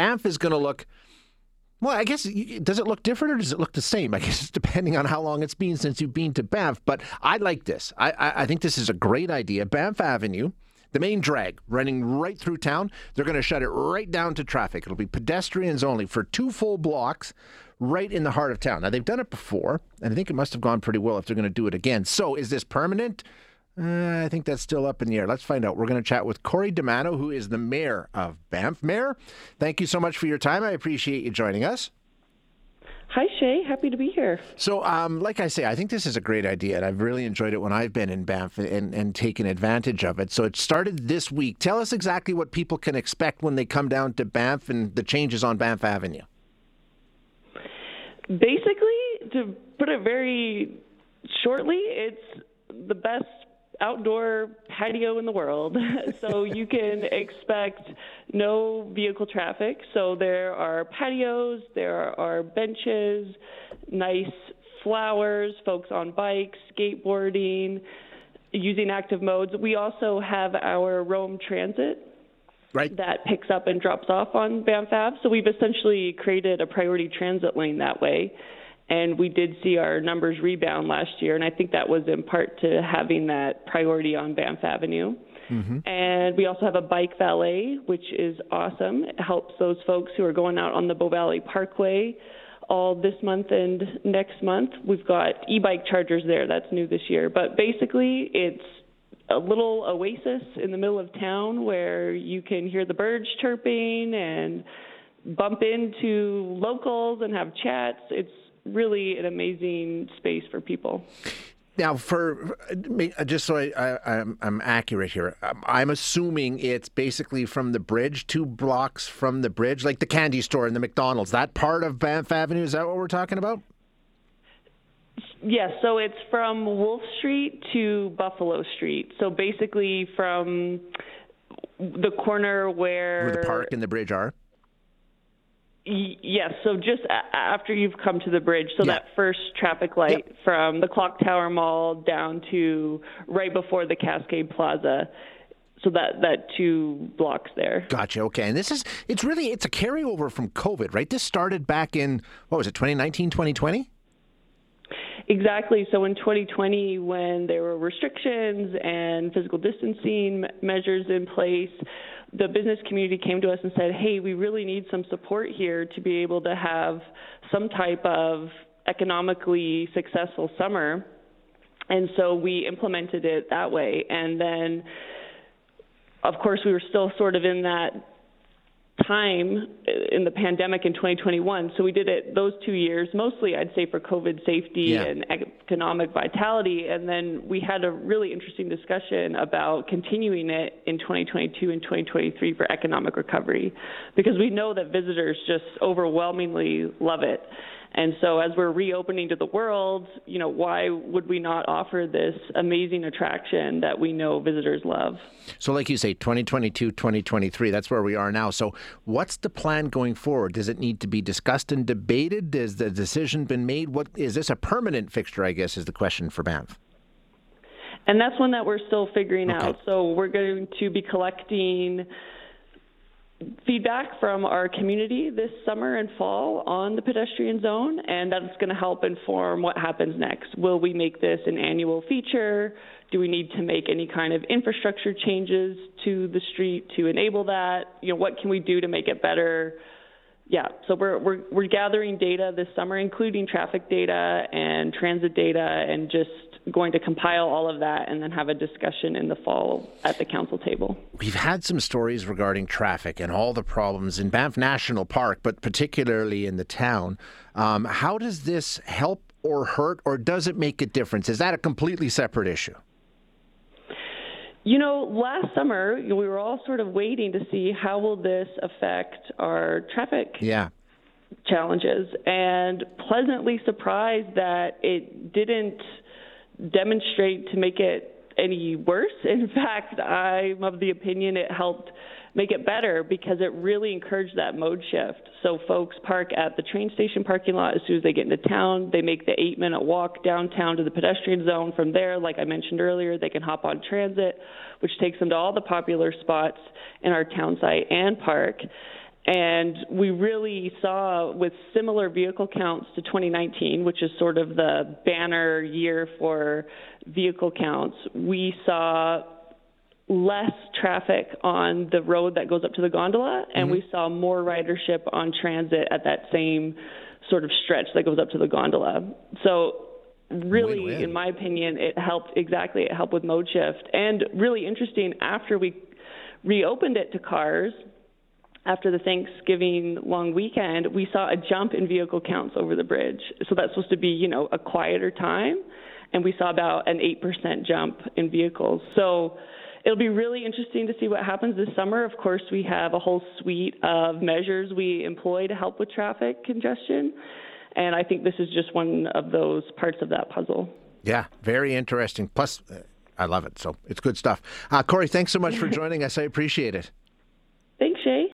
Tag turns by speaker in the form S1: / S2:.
S1: Banff is going to look. Well, I guess does it look different or does it look the same? I guess it's depending on how long it's been since you've been to Banff. But I like this. I, I, I think this is a great idea. Banff Avenue, the main drag running right through town. They're going to shut it right down to traffic. It'll be pedestrians only for two full blocks right in the heart of town. Now, they've done it before, and I think it must have gone pretty well if they're going to do it again. So, is this permanent? Uh, I think that's still up in the air. Let's find out. We're going to chat with Corrie DiManno, who is the mayor of Banff. Mayor, thank you so much for your time. I appreciate you joining us.
S2: Hi, Shay. Happy to be here.
S1: So, um, like I say, I think this is a great idea, and I've really enjoyed it when I've been in Banff and, and taken advantage of it. So, it started this week. Tell us exactly what people can expect when they come down to Banff and the changes on Banff Avenue.
S2: Basically, to put it very shortly, it's the best outdoor patio in the world. so you can expect no vehicle traffic. So there are patios, there are benches, nice flowers, folks on bikes, skateboarding, using active modes. We also have our Roam Transit.
S1: Right.
S2: That picks up and drops off on Banff Ave. So we've essentially created a priority transit lane that way and we did see our numbers rebound last year, and I think that was in part to having that priority on Banff Avenue. Mm-hmm. And we also have a bike valet, which is awesome. It helps those folks who are going out on the Bow Valley Parkway all this month and next month. We've got e bike chargers there, that's new this year. But basically, it's a little oasis in the middle of town where you can hear the birds chirping and bump into locals and have chats. It's really an amazing space for people.
S1: Now, for me, just so I, am accurate here, um, I'm assuming it's basically from the bridge, two blocks from the bridge, like the candy store and the McDonald's. That part of Banff Avenue is that what we're talking about?
S2: Yes, so it's from Wolf Street to Buffalo Street. So basically, from the corner where,
S1: where the park and the bridge are.
S2: Yes, so just a- after you've come to the bridge, so yeah. that first traffic light yep. from the Clock Tower Mall down to right before the Cascade Plaza. So that that two blocks there.
S1: Gotcha. Okay, and this is it's really it's a carryover from COVID, right? This started back in what was it, 2019, 2020?
S2: Exactly. So in 2020, when there were restrictions and physical distancing measures in place, the business community came to us and said, hey, we really need some support here to be able to have some type of economically successful summer. And so we implemented it that way. And then, of course, we were still sort of in that time in the pandemic in 2021. So we did it those two years, mostly I'd say for COVID safety yeah. and economic vitality. And then we had a really interesting discussion about continuing it in 2022 and 2023 for economic recovery because we know that visitors just overwhelmingly love it. And so as we're reopening to the world, you know, why would we not offer this amazing attraction that we know visitors love?
S1: So like you say 2022, 2023, that's where we are now. So what's the plan going forward? Does it need to be discussed and debated? Has the decision been made? What is this a permanent fixture, I guess is the question for Banff?
S2: And that's one that we're still figuring okay. out. So we're going to be collecting feedback from our community this summer and fall on the pedestrian zone, and that's going to help inform what happens next. Will we make this an annual feature? Do we need to make any kind of infrastructure changes to the street to enable that? You know, what can we do to make it better? Yeah, so we're we're we're gathering data this summer, including traffic data and transit data, and just going to compile all of that and then have a discussion in the fall at the council table.
S1: We've had some stories regarding traffic and all the problems in Banff National Park, but particularly in the town. Um, how does this help or hurt, or does it make a difference? Is that a completely separate issue?
S2: You know, last summer we were all sort of waiting to see how will this affect our traffic
S1: yeah.
S2: challenges, and pleasantly surprised that it didn't demonstrate to make it any worse. In fact, I'm of the opinion it helped make it better because it really encouraged that mode shift. So folks park at the train station parking lot as soon as they get into town. They make the eight minute walk downtown to the pedestrian zone. From there, like I mentioned earlier, they can hop on transit, which takes them to all the popular spots in our town site and park. And we really saw with similar vehicle counts to 2019, which is sort of the banner year for vehicle counts, we saw less traffic on the road that goes up to the gondola, and mm-hmm. we saw more ridership on transit at that same sort of stretch that goes up to the gondola. So really win-win. in my opinion it helped exactly it helped with mode shift and really interesting after we reopened it to cars after the Thanksgiving long weekend, we saw a jump in vehicle counts over the bridge. So that's supposed to be, you know, a quieter time, and we saw about an 8% jump in vehicles. So it'll be really interesting to see what happens this summer. Of course, we have a whole suite of measures we employ to help with traffic congestion, and I think this is just one of those parts of that puzzle.
S1: Yeah, very interesting. Plus, uh, I love it. So it's good stuff. Uh, Corrie, thanks so much for joining us. I appreciate it.